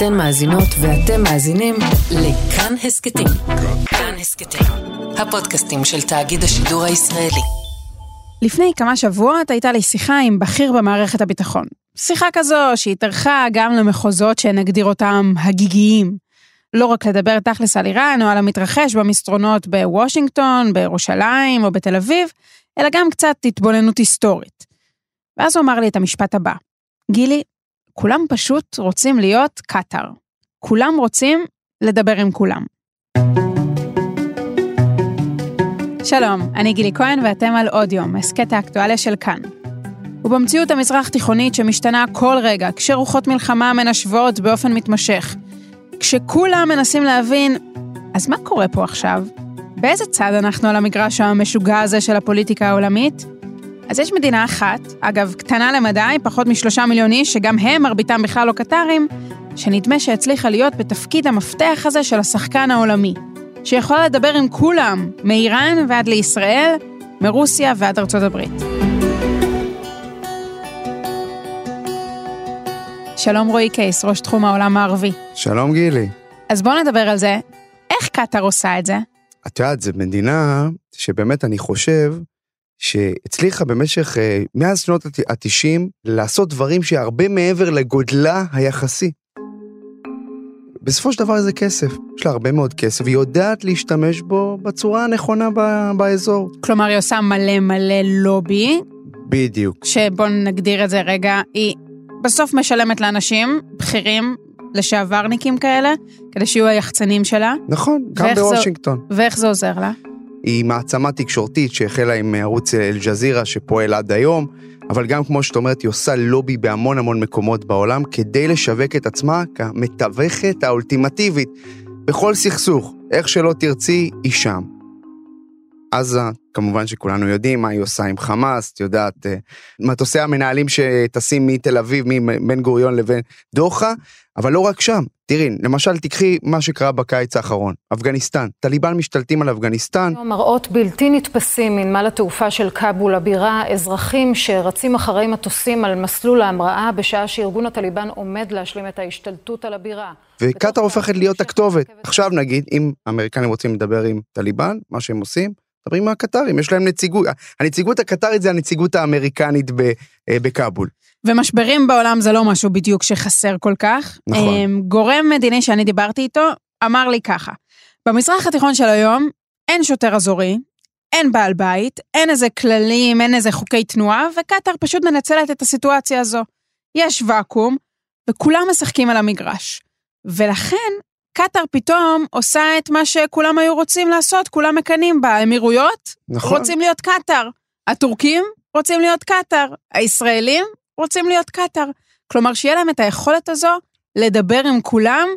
אתן מאזינות ואתם מאזינים לכאן הסכתים. כאן הסכתים, הפודקאסטים של תאגיד השידור הישראלי. לפני כמה שבועות הייתה לי שיחה עם בכיר במערכת הביטחון. שיחה כזו שהתארכה גם למחוזות שנגדיר אותם הגיגיים. לא רק לדבר תכלס על איראן או על המתרחש במסדרונות בוושינגטון, בירושלים או בתל אביב, אלא גם קצת התבוננות היסטורית. ואז הוא אמר לי את המשפט הבא: גילי, כולם פשוט רוצים להיות קטאר. כולם רוצים לדבר עם כולם. שלום, אני גילי כהן ואתם על עוד יום, הסכת האקטואליה של כאן. ובמציאות המזרח תיכונית שמשתנה כל רגע, כשרוחות מלחמה מנשבות באופן מתמשך, כשכולם מנסים להבין, אז מה קורה פה עכשיו? באיזה צד אנחנו על המגרש המשוגע הזה של הפוליטיקה העולמית? אז יש מדינה אחת, אגב, קטנה למדי, פחות משלושה מיליון איש, שגם הם, מרביתם בכלל לא קטרים, שנדמה שהצליחה להיות בתפקיד המפתח הזה של השחקן העולמי, שיכולה לדבר עם כולם, מאיראן ועד לישראל, מרוסיה ועד ארצות הברית. שלום רועי קייס, ראש תחום העולם הערבי. שלום גילי. אז בואו נדבר על זה. איך קטאר עושה את זה? את יודעת, זו מדינה שבאמת אני חושב שהצליחה במשך, אה, מאז שנות ה-90, לעשות דברים שהרבה מעבר לגודלה היחסי. בסופו של דבר זה כסף, יש לה הרבה מאוד כסף, והיא יודעת להשתמש בו בצורה הנכונה ב- באזור. כלומר, היא עושה מלא מלא לובי, בדיוק. שבואו נגדיר את זה רגע, היא בסוף משלמת לאנשים, בכירים, לשעברניקים כאלה, כדי שיהיו היחצנים שלה. נכון, גם זה- בוושינגטון. ואיך זה עוזר לה? היא מעצמה תקשורתית שהחלה עם ערוץ אל-ג'זירה שפועל עד היום, אבל גם כמו שאת אומרת, היא עושה לובי בהמון המון מקומות בעולם כדי לשווק את עצמה כמתווכת האולטימטיבית בכל סכסוך. איך שלא תרצי, היא שם. עזה, כמובן שכולנו יודעים מה היא עושה עם חמאס, את יודעת, אה, מטוסי המנהלים שטסים מתל אביב, מבן גוריון לבין דוחה, אבל לא רק שם. תראי, למשל תיקחי מה שקרה בקיץ האחרון, אפגניסטן. טליבן משתלטים על אפגניסטן, מראות בלתי נתפסים מנמל התעופה של כאבול הבירה, אזרחים שרצים אחרי מטוסים על מסלול ההמראה בשעה שארגון הטליבן עומד להשלים את ההשתלטות על הבירה. וקטאר הופכת להיות הכתובת. עכשיו נגיד, אם האמריקנים רוצים לדבר עם טליבן, מה שהם עושים, מדברים עם הקטרים, יש להם נציגות. הנציגות הקטרית זה הנציגות האמריקנית אה, בכאבול. ומשברים בעולם זה לא משהו בדיוק שחסר כל כך. נכון. אמ, גורם מדיני שאני דיברתי איתו, אמר לי ככה, במזרח התיכון של היום אין שוטר אזורי, אין בעל בית, אין איזה כללים, אין איזה חוקי תנועה, וקטאר פשוט מנצלת את הסיטואציה הזו. יש ואקום, וכולם משחקים על המגרש. ולכן, קטאר פתאום עושה את מה שכולם היו רוצים לעשות, כולם מקנאים בה. האמירויות נכון. רוצים להיות קטאר. הטורקים רוצים להיות קטאר. הישראלים רוצים להיות קטאר. כלומר, שיהיה להם את היכולת הזו לדבר עם כולם,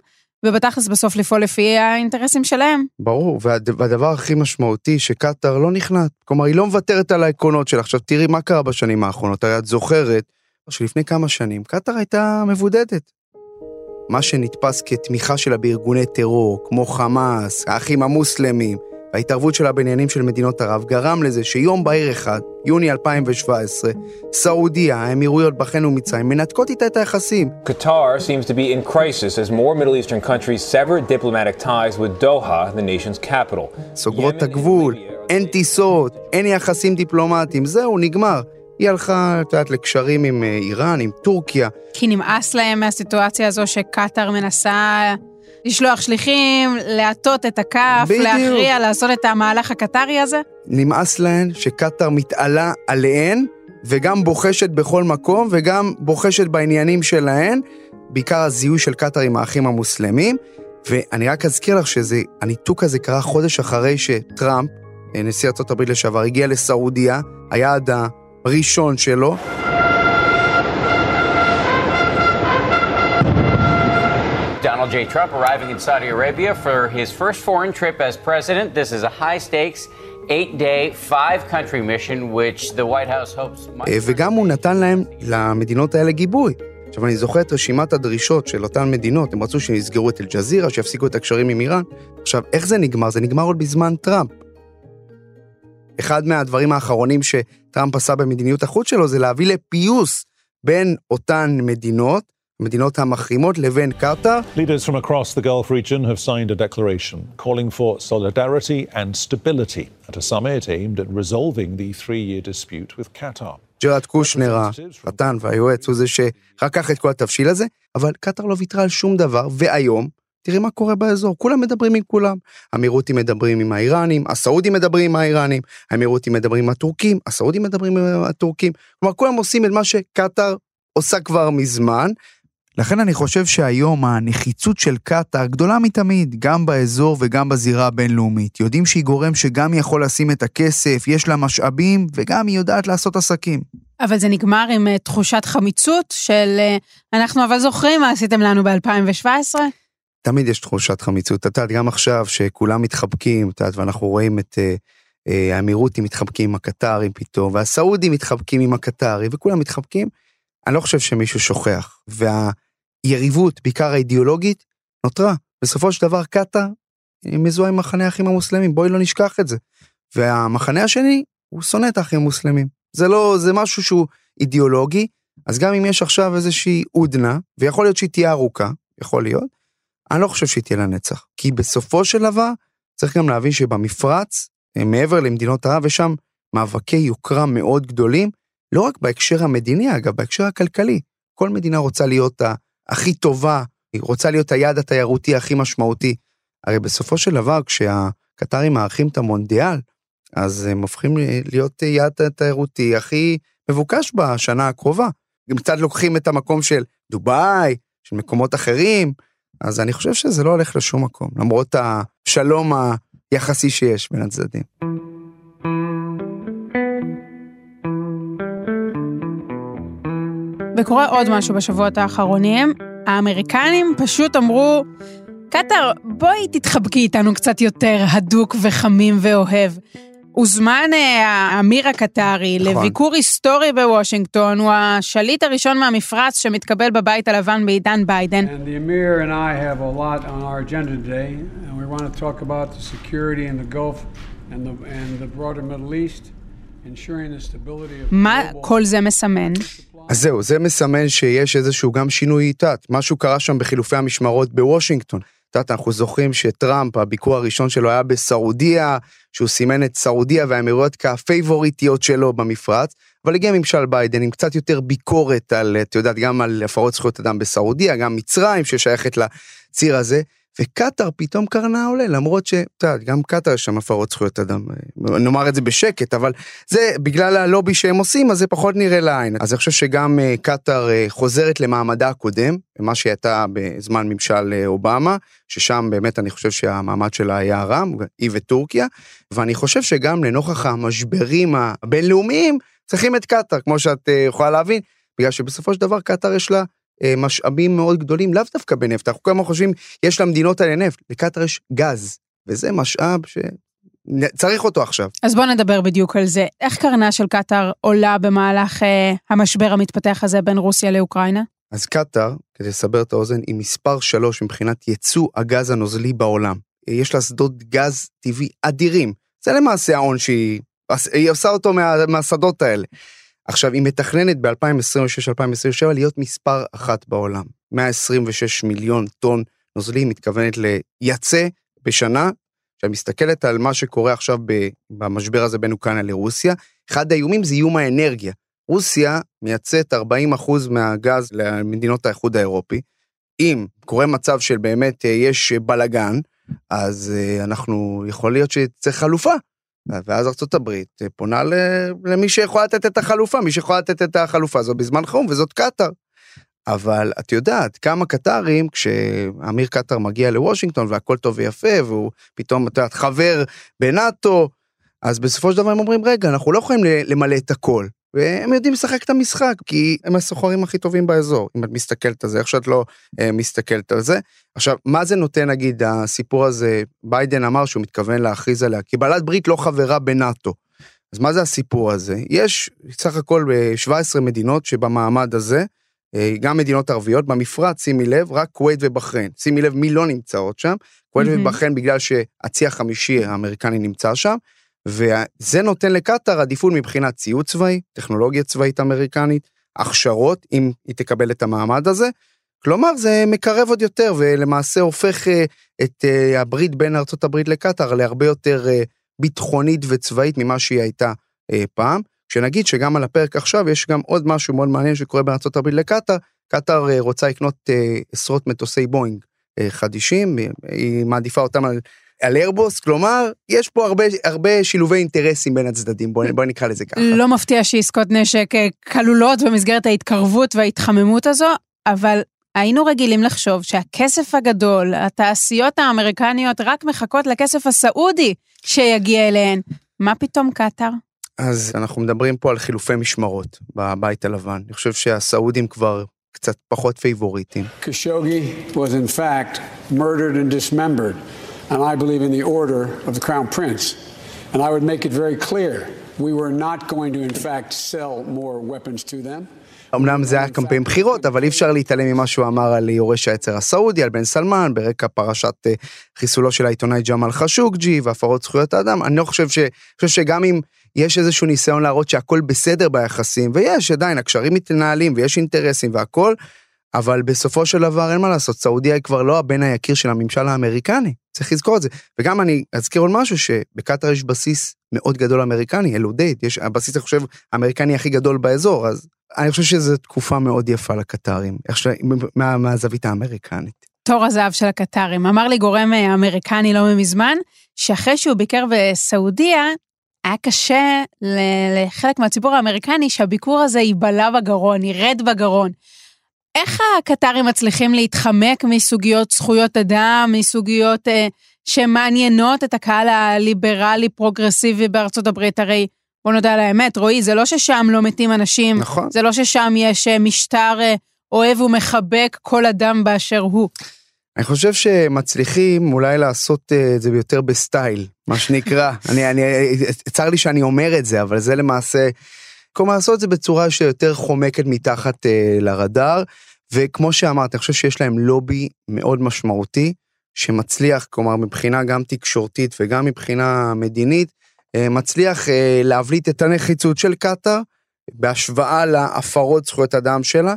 ובתכלס בסוף לפעול לפי האינטרסים שלהם. ברור, והד- והדבר הכי משמעותי, שקטאר לא נכנעת. כלומר, היא לא מוותרת על העקרונות שלה. עכשיו, תראי מה קרה בשנים האחרונות, הרי את זוכרת שלפני כמה שנים קטאר הייתה מבודדת. מה שנתפס כתמיכה שלה בארגוני טרור, כמו חמאס, האחים המוסלמים, ההתערבות שלה בעניינים של מדינות ערב, גרם לזה שיום בהיר אחד, יוני 2017, סעודיה, האמירויות, בחריין ומצרים, מנתקות איתה את היחסים. Qatar seems to be in crisis as more Middle Eastern countries sever diplomatic ties with Doha, the nation's capital. סוגרות את הגבול, אין טיסות, אין יחסים דיפלומטיים, זהו, נגמר. היא הלכה, את יודעת, לקשרים עם אה, איראן, עם טורקיה. כי נמאס להם מהסיטואציה הזו שקטאר מנסה לשלוח שליחים, להטות את הכף, בדיוק. להכריע, לעשות את המהלך הקטרי הזה. נמאס להן שקטאר מתעלה עליהן, וגם בוחשת בכל מקום, וגם בוחשת בעניינים שלהן, בעיקר הזיהוי של קטאר עם האחים המוסלמים. ואני רק אזכיר לך שהניתוק הזה קרה חודש אחרי שטראמפ, אה, נשיא ארה"ב לשעבר, הגיע לסעודיה, היעד הראשון שלו. Donald J. Trump arriving in Saudi Arabia for his first foreign trip as president. This is a high stakes, eight day, five country mission, which the White House hopes might. וגם הוא נתן להם, למדינות האלה, גיבוי. עכשיו, אני זוכר את רשימת הדרישות של אותן מדינות, הם רצו שיסגרו את אל-ג'זירה, שיפסיקו את הקשרים עם איראן. עכשיו, איך זה נגמר? זה נגמר עוד בזמן טראמפ. אחד מהדברים האחרונים שטראמפ עשה במדיניות החוץ שלו זה להביא לפיוס בין אותן מדינות, המדינות המחרימות, לבין קטאר. Leaders from across the Gulf region have signed a declaration calling for solidarity and stability at a summit aimed at resolving the three-year dispute with Qatar. ג'רד קושנר, החתן והיועץ, הוא זה שרקח את כל התבשיל הזה, אבל קטאר לא ויתרה על שום דבר, והיום, תראי מה קורה באזור, כולם מדברים עם כולם. האמירותים מדברים עם האיראנים, הסעודים מדברים עם האיראנים, האמירותים מדברים עם הטורקים, הסעודים מדברים עם הטורקים. כלומר, כולם עושים את מה שקטאר עושה כבר מזמן. לכן אני חושב שהיום הנחיצות של קטאר גדולה מתמיד, גם באזור וגם בזירה הבינלאומית. יודעים שהיא גורם שגם יכול לשים את הכסף, יש לה משאבים, וגם היא יודעת לעשות עסקים. אבל זה נגמר עם אה, תחושת חמיצות של אה, אנחנו אבל זוכרים מה עשיתם לנו ב-2017? תמיד יש תחושת חמיצות. את יודעת, גם עכשיו שכולם מתחבקים, את יודעת, ואנחנו רואים את אה, אה, האמירותים מתחבקים עם הקטרים פתאום, והסעודים מתחבקים עם הקטרי, וכולם מתחבקים, אני לא חושב שמישהו שוכח. והיריבות, בעיקר האידיאולוגית, נותרה. בסופו של דבר קטאר מזוהה עם מחנה האחים המוסלמים, בואי לא נשכח את זה. והמחנה השני, הוא שונא את האחים המוסלמים. זה לא, זה משהו שהוא אידיאולוגי, אז גם אם יש עכשיו איזושהי עודנה, ויכול להיות שהיא תהיה ארוכה, יכול להיות, אני לא חושב שהיא תהיה לנצח. כי בסופו של דבר, צריך גם להבין שבמפרץ, אה, מעבר למדינות ערב, יש שם מאבקי יוקרה מאוד גדולים, לא רק בהקשר המדיני, אגב, בהקשר הכלכלי. כל מדינה רוצה להיות הכי טובה, היא רוצה להיות היעד התיירותי הכי משמעותי. הרי בסופו של דבר, כשהקטרים מארחים את המונדיאל, אז הם הופכים להיות יעד התיירותי הכי מבוקש בשנה הקרובה. הם קצת לוקחים את המקום של דובאי, של מקומות אחרים, אז אני חושב שזה לא הולך לשום מקום, למרות השלום היחסי שיש בין הצדדים. וקורה עוד משהו בשבועות האחרונים, האמריקנים פשוט אמרו, קטאר, בואי תתחבקי איתנו קצת יותר הדוק וחמים ואוהב. הוזמן אה, האמיר הקטרי נכון. לביקור היסטורי בוושינגטון, הוא השליט הראשון מהמפרץ שמתקבל בבית הלבן בעידן ביידן. מה כל זה מסמן? אז זהו, זה מסמן שיש איזשהו גם שינוי איתת. משהו קרה שם בחילופי המשמרות בוושינגטון. את יודעת, אנחנו זוכרים שטראמפ, הביקור הראשון שלו היה בסעודיה, שהוא סימן את סעודיה והאמירויות כפייבוריטיות שלו במפרץ, אבל הגיע ממשל ביידן עם קצת יותר ביקורת על, את יודעת, גם על הפרות זכויות אדם בסעודיה, גם מצרים ששייכת לציר הזה, וקטאר פתאום קרנה עולה, למרות ש... אתה יודע, גם קטאר יש שם הפרות זכויות אדם, נאמר את זה בשקט, אבל זה בגלל הלובי שהם עושים, אז זה פחות נראה לעין. אז אני חושב שגם אה, קטאר אה, חוזרת למעמדה הקודם, מה הייתה בזמן ממשל אה, אובמה, ששם באמת אני חושב שהמעמד שלה היה רם, היא וטורקיה, ואני חושב שגם לנוכח המשברים הבינלאומיים, צריכים את קטאר, כמו שאת יכולה להבין, בגלל שבסופו של דבר קטאר יש לה משאבים מאוד גדולים, לאו דווקא בנפט, אנחנו הזמן חושבים, יש למדינות האלה נפט, לקטאר יש גז, וזה משאב שצריך אותו עכשיו. אז בוא נדבר בדיוק על זה. איך קרנה של קטאר עולה במהלך אה, המשבר המתפתח הזה בין רוסיה לאוקראינה? אז קטאר, כדי לסבר את האוזן, היא מספר שלוש מבחינת ייצוא הגז הנוזלי בעולם. יש לה שדות גז טבעי אדירים. זה למעשה ההון שהיא, היא עושה אותו מה, מהשדות האלה. עכשיו, היא מתכננת ב-2026-2027 להיות מספר אחת בעולם. 126 מיליון טון נוזלים מתכוונת לייצא בשנה. כשאת מסתכלת על מה שקורה עכשיו במשבר הזה בין אוקראינה לרוסיה, אחד האיומים זה איום האנרגיה. רוסיה מייצאת 40% מהגז למדינות האיחוד האירופי. אם קורה מצב של באמת אה, יש בלגן, אז אה, אנחנו, יכול להיות שצריך חלופה. ואז ארצות הברית אה, פונה למי שיכול לתת את החלופה, מי שיכול לתת את החלופה הזו בזמן חירום, וזאת קטאר. אבל את יודעת, כמה קטרים, כשאמיר קטאר מגיע לוושינגטון והכל טוב ויפה, והוא פתאום, את יודעת, חבר בנאטו, אז בסופו של דבר הם אומרים, רגע, אנחנו לא יכולים למלא את הכל. והם יודעים לשחק את המשחק, כי הם הסוחרים הכי טובים באזור, אם את מסתכלת על זה, איך שאת לא אה, מסתכלת על זה. עכשיו, מה זה נותן, נגיד, הסיפור הזה, ביידן אמר שהוא מתכוון להכריז עליה, כי בעלת ברית לא חברה בנאטו. אז מה זה הסיפור הזה? יש סך הכל 17 מדינות שבמעמד הזה, אה, גם מדינות ערביות, במפרץ, שימי לב, רק כווית ובחריין. שימי לב מי לא נמצאות שם, כווית mm-hmm. ובחריין בגלל שהצי החמישי האמריקני נמצא שם, וזה נותן לקטאר עדיפות מבחינת ציוד צבאי, טכנולוגיה צבאית אמריקנית, הכשרות, אם היא תקבל את המעמד הזה. כלומר, זה מקרב עוד יותר, ולמעשה הופך אה, את אה, הברית בין ארצות הברית לקטאר להרבה יותר אה, ביטחונית וצבאית ממה שהיא הייתה פעם. שנגיד שגם על הפרק עכשיו יש גם עוד משהו מאוד מעניין שקורה בארצות הברית לקטאר, קטאר רוצה לקנות עשרות מטוסי בואינג חדישים, היא מעדיפה אותם על, על איירבוס, כלומר, יש פה הרבה, הרבה שילובי אינטרסים בין הצדדים, בואי בוא נקרא לזה ככה. לא מפתיע שעסקות נשק כלולות במסגרת ההתקרבות וההתחממות הזו, אבל היינו רגילים לחשוב שהכסף הגדול, התעשיות האמריקניות רק מחכות לכסף הסעודי שיגיע אליהן. מה פתאום קטאר? אז אנחנו מדברים פה על חילופי משמרות בבית הלבן. אני חושב שהסעודים כבר קצת פחות פייבוריטים. קשוגי was in fact murdered and dismembered, and I believe in the order of the crown prince. And I would make it very clear, we were not going to in fact sell more weapons to them. אמנם זה היה קמפיין בחירות, אבל אי אפשר להתעלם ממה שהוא אמר על יורש העצר הסעודי, על בן סלמן, ברקע פרשת אה, חיסולו של העיתונאי ג'מאל חשוקג'י והפרות זכויות האדם. אני לא חושב ש... חושב שגם אם יש איזשהו ניסיון להראות שהכל בסדר ביחסים, ויש עדיין, הקשרים מתנהלים ויש אינטרסים והכל, אבל בסופו של דבר אין מה לעשות, סעודיה היא כבר לא הבן היקיר של הממשל האמריקני, צריך לזכור את זה. וגם אני אזכיר עוד משהו, שבקטאר יש בסיס מאוד גדול אמריקני, אלודייד, יש הבסיס, אני חושב, האמריקני הכי גדול באזור, אז אני חושב שזו תקופה מאוד יפה לקטרים, מה, מהזווית האמריקנית. תור הזהב של הקטרים. אמר לי גורם אה, אמריקני לא מזמן, שאחרי שהוא ביקר בסעודיה, היה קשה לחלק מהציבור האמריקני שהביקור הזה ייבלע בגרון, ירד בגרון. איך הקטרים מצליחים להתחמק מסוגיות זכויות אדם, מסוגיות אה, שמעניינות את הקהל הליברלי-פרוגרסיבי בארצות הברית? הרי בוא נודה על האמת, רועי, זה לא ששם לא מתים אנשים, נכון. זה לא ששם יש אה, משטר אה, אוהב ומחבק כל אדם באשר הוא. אני חושב שמצליחים אולי לעשות אה, את זה יותר בסטייל, מה שנקרא. אני, אני, צר לי שאני אומר את זה, אבל זה למעשה, כלומר לעשות את זה בצורה שיותר חומקת מתחת אה, לרדאר, וכמו שאמרת, אני חושב שיש להם לובי מאוד משמעותי, שמצליח, כלומר מבחינה גם תקשורתית וגם מבחינה מדינית, אה, מצליח אה, להבליט את הנחיצות של קטאר בהשוואה להפרות זכויות אדם שלה.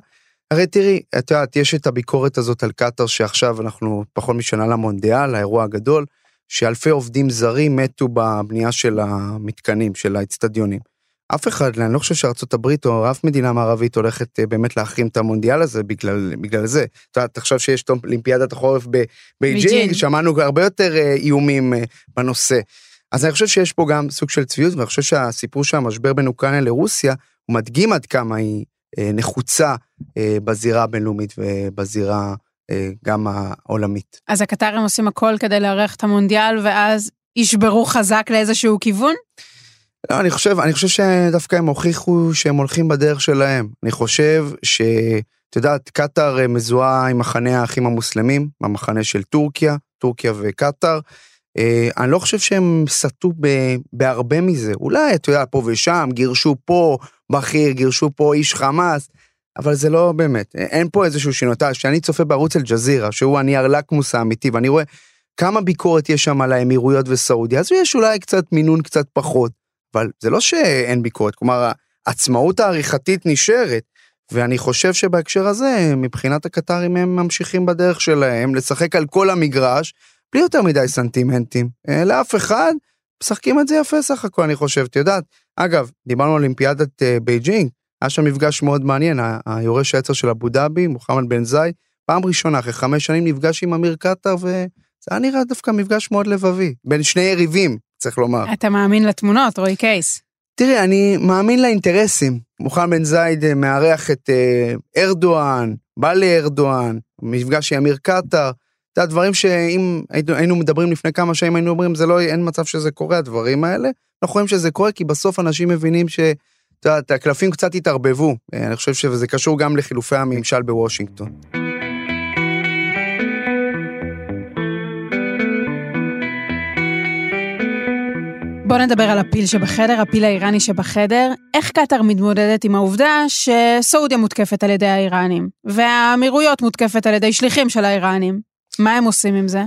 הרי תראי, את יודעת, יש את הביקורת הזאת על קטאר שעכשיו אנחנו פחות משנה למונדיאל, האירוע הגדול, שאלפי עובדים זרים מתו בבנייה של המתקנים, של האצטדיונים. אף אחד, אני לא חושב שארצות הברית או אף מדינה מערבית הולכת אה, באמת להחרים את המונדיאל הזה בגלל, בגלל זה. את יודעת, עכשיו שיש את אולימפיאדת החורף בבייג'ינג, שמענו הרבה יותר איומים בנושא. אז אני חושב שיש פה גם סוג של צביעות, ואני חושב שהסיפור של המשבר בין אוקראינה לרוסיה, הוא מדגים עד כמה היא אה, נחוצה אה, בזירה הבינלאומית ובזירה אה, גם העולמית. אז הקטרים עושים הכל כדי לארח את המונדיאל, ואז ישברו חזק לאיזשהו כיוון? לא, אני חושב, אני חושב שדווקא הם הוכיחו שהם הולכים בדרך שלהם. אני חושב ש... את יודעת, קטאר מזוהה עם מחנה האחים המוסלמים, המחנה של טורקיה, טורקיה וקטאר. אה, אני לא חושב שהם סטו בהרבה מזה. אולי, אתה יודע, פה ושם, גירשו פה בכיר, גירשו פה איש חמאס, אבל זה לא באמת, אין פה איזשהו שינוי. כשאני צופה בערוץ אל-ג'זירה, שהוא הנייר לקמוס האמיתי, ואני רואה כמה ביקורת יש שם על האמירויות וסעודיה, אז יש אולי קצת מינון קצת פחות, אבל זה לא שאין ביקורת, כלומר, העצמאות העריכתית נשארת. ואני חושב שבהקשר הזה, מבחינת הקטרים הם ממשיכים בדרך שלהם, לשחק על כל המגרש, בלי יותר מדי סנטימנטים. אה, לאף אחד, משחקים את זה יפה סך הכל, אני חושב, את יודעת. אגב, דיברנו על אולימפיאדת אה, בייג'ינג, היה שם מפגש מאוד מעניין, היורש העצר של אבו דאבי, מוחמד בן זאיד, פעם ראשונה אחרי חמש שנים נפגש עם אמיר קטר, וזה היה נראה דווקא מפגש מאוד לבבי, בין שני יריבים, צריך לומר. אתה מאמין לתמונות, רועי קייס. תראי, אני מאמין לאינטרסים. מוחמד בן זייד אה, מארח את ארדואן, בא לארדואן, מפגש עם אמיר קטר. זה הדברים שאם היינו מדברים לפני כמה שנים, היינו אומרים, זה לא, אין מצב שזה קורה, הדברים האלה. אנחנו רואים שזה קורה, כי בסוף אנשים מבינים ש... את יודעת, הקלפים קצת התערבבו. אני חושב שזה קשור גם לחילופי הממשל בוושינגטון. בוא נדבר על הפיל שבחדר, הפיל האיראני שבחדר. איך קטאר מתמודדת עם העובדה שסעודיה מותקפת על ידי האיראנים, והאמירויות מותקפת על ידי שליחים של האיראנים? מה הם עושים עם זה?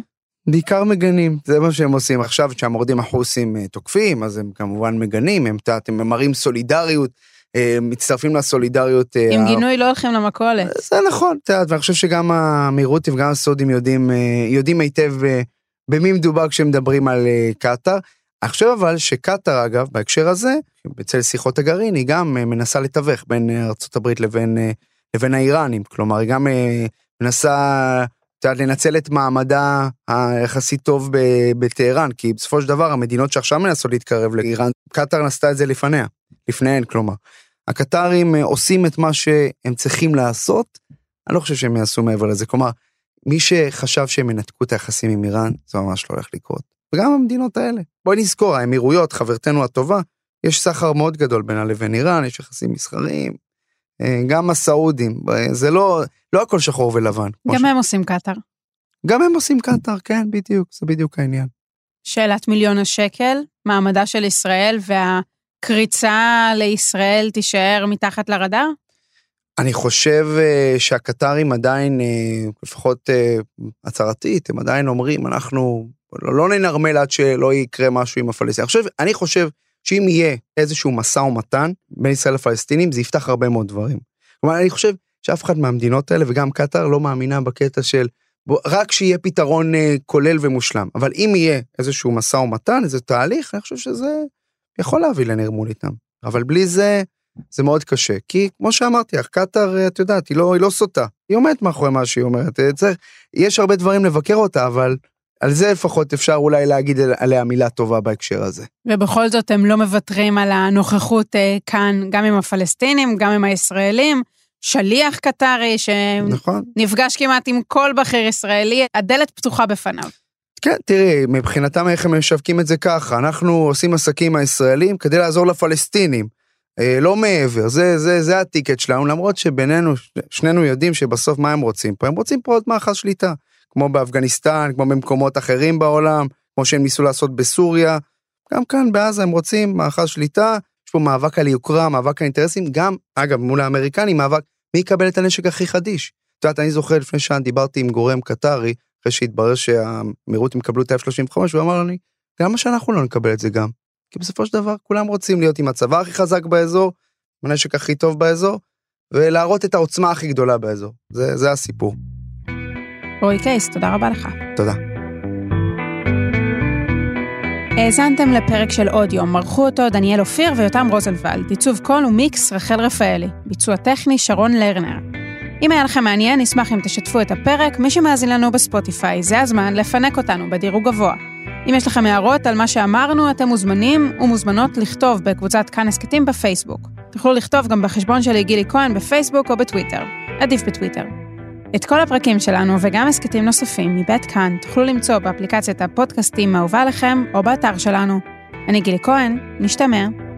בעיקר מגנים, זה מה שהם עושים עכשיו, כשהמורדים החוסים אה, תוקפים, אז הם כמובן מגנים, הם, הם מראים סולידריות אה, מצטרפים לסולידריות. אה, עם ה- גינוי לא הולכים למכולת. זה נכון, את יודעת, ואני חושב שגם האמירותי וגם הסעודים יודעים, יודעים היטב במי מדובר כשמדברים על קטאר. אני חושב אבל שקטאר, אגב, בהקשר הזה, בצל שיחות הגרעין, היא גם אה, מנסה לתווך בין אה, ארה"ב לבין, אה, לבין האיראנים. כלומר, היא גם מנסה, לנצל את מעמדה היחסית טוב בטהרן, כי בסופו של דבר המדינות שעכשיו מנסות להתקרב לאיראן, קטאר עשתה את זה לפניה, לפניהן, כלומר. הקטרים עושים את מה שהם צריכים לעשות, אני לא חושב שהם יעשו מעבר לזה. כלומר, מי שחשב שהם ינתקו את היחסים עם איראן, זה ממש לא הולך לקרות. וגם המדינות האלה. בואי נזכור, האמירויות, חברתנו הטובה, יש סחר מאוד גדול בינה לבין איראן, יש יחסים מסחריים, אה, גם הסעודים, אה, זה לא, לא הכל שחור ולבן. גם ש- הם עושים קטאר. גם הם עושים קטאר, כן, בדיוק, זה בדיוק העניין. שאלת מיליון השקל, מעמדה של ישראל והקריצה לישראל תישאר מתחת לרדאר? אני חושב אה, שהקטרים עדיין, לפחות הצהרתית, הם עדיין אומרים, אנחנו לא, לא ננרמל עד שלא יקרה משהו עם הפלסטינים. חושב, אני חושב שאם יהיה איזשהו משא ומתן בין ישראל לפלסטינים, זה יפתח הרבה מאוד דברים. כלומר, אני חושב שאף אחד מהמדינות האלה, וגם קטאר, לא מאמינה בקטע של בוא, רק שיהיה פתרון אה, כולל ומושלם. אבל אם יהיה איזשהו משא ומתן, איזה תהליך, אני חושב שזה יכול להביא לנרמול איתם. אבל בלי זה, זה מאוד קשה. כי כמו שאמרתי קטאר, אה, את יודעת, היא לא, היא לא סוטה. היא עומדת מאחורי מה שהיא אומרת. אה, צריך, יש הרבה דברים לבקר אותה, אבל על זה לפחות אפשר אולי להגיד עליה מילה טובה בהקשר הזה. ובכל זאת הם לא מוותרים על הנוכחות אה, כאן, גם עם הפלסטינים, גם עם הישראלים. שליח קטרי נכון? שנפגש כמעט עם כל בכיר ישראלי, הדלת פתוחה בפניו. כן, תראי, מבחינתם איך הם משווקים את זה ככה, אנחנו עושים עסקים הישראלים כדי לעזור לפלסטינים, אה, לא מעבר, זה, זה, זה הטיקט שלנו, למרות שבינינו, שנינו יודעים שבסוף מה הם רוצים פה, הם רוצים פה עוד מאחז שליטה, כמו באפגניסטן, כמו במקומות אחרים בעולם, כמו שהם ניסו לעשות בסוריה, גם כאן בעזה הם רוצים מאחז שליטה, יש פה מאבק על יוקרה, מאבק על אינטרסים, גם, אגב, מול האמריקנים, מאבק מי יקבל את הנשק הכי חדיש. את יודעת, אני זוכר לפני שעה דיברתי עם גורם קטרי, אחרי שהתברר שהאמירותים יקבלו את ה-F-35, והוא אמר לי, למה שאנחנו לא נקבל את זה גם? כי בסופו של דבר כולם רוצים להיות עם הצבא הכי חזק באזור, עם הנשק הכי טוב באזור, ולהראות את העוצמה הכי גדולה באזור. זה, זה הסיפור. רועי קייס, תודה רבה לך. תודה. האזנתם לפרק של עוד יום, ערכו אותו דניאל אופיר ויותם רוזנבלד, עיצוב קול ומיקס רחל רפאלי, ביצוע טכני שרון לרנר. אם היה לכם מעניין, נשמח אם תשתפו את הפרק, מי שמאזין לנו בספוטיפיי, זה הזמן לפנק אותנו בדירוג גבוה. אם יש לכם הערות על מה שאמרנו, אתם מוזמנים ומוזמנות לכתוב בקבוצת כאן הסכתים בפייסבוק. תוכלו לכתוב גם בחשבון שלי גילי כהן בפייסבוק או בטוויטר. עדיף בטוויטר. את כל הפרקים שלנו וגם הסכתים נוספים מבית כאן תוכלו למצוא באפליקציית הפודקאסטים האהובה עליכם או באתר שלנו. אני גילי כהן, נשתמע.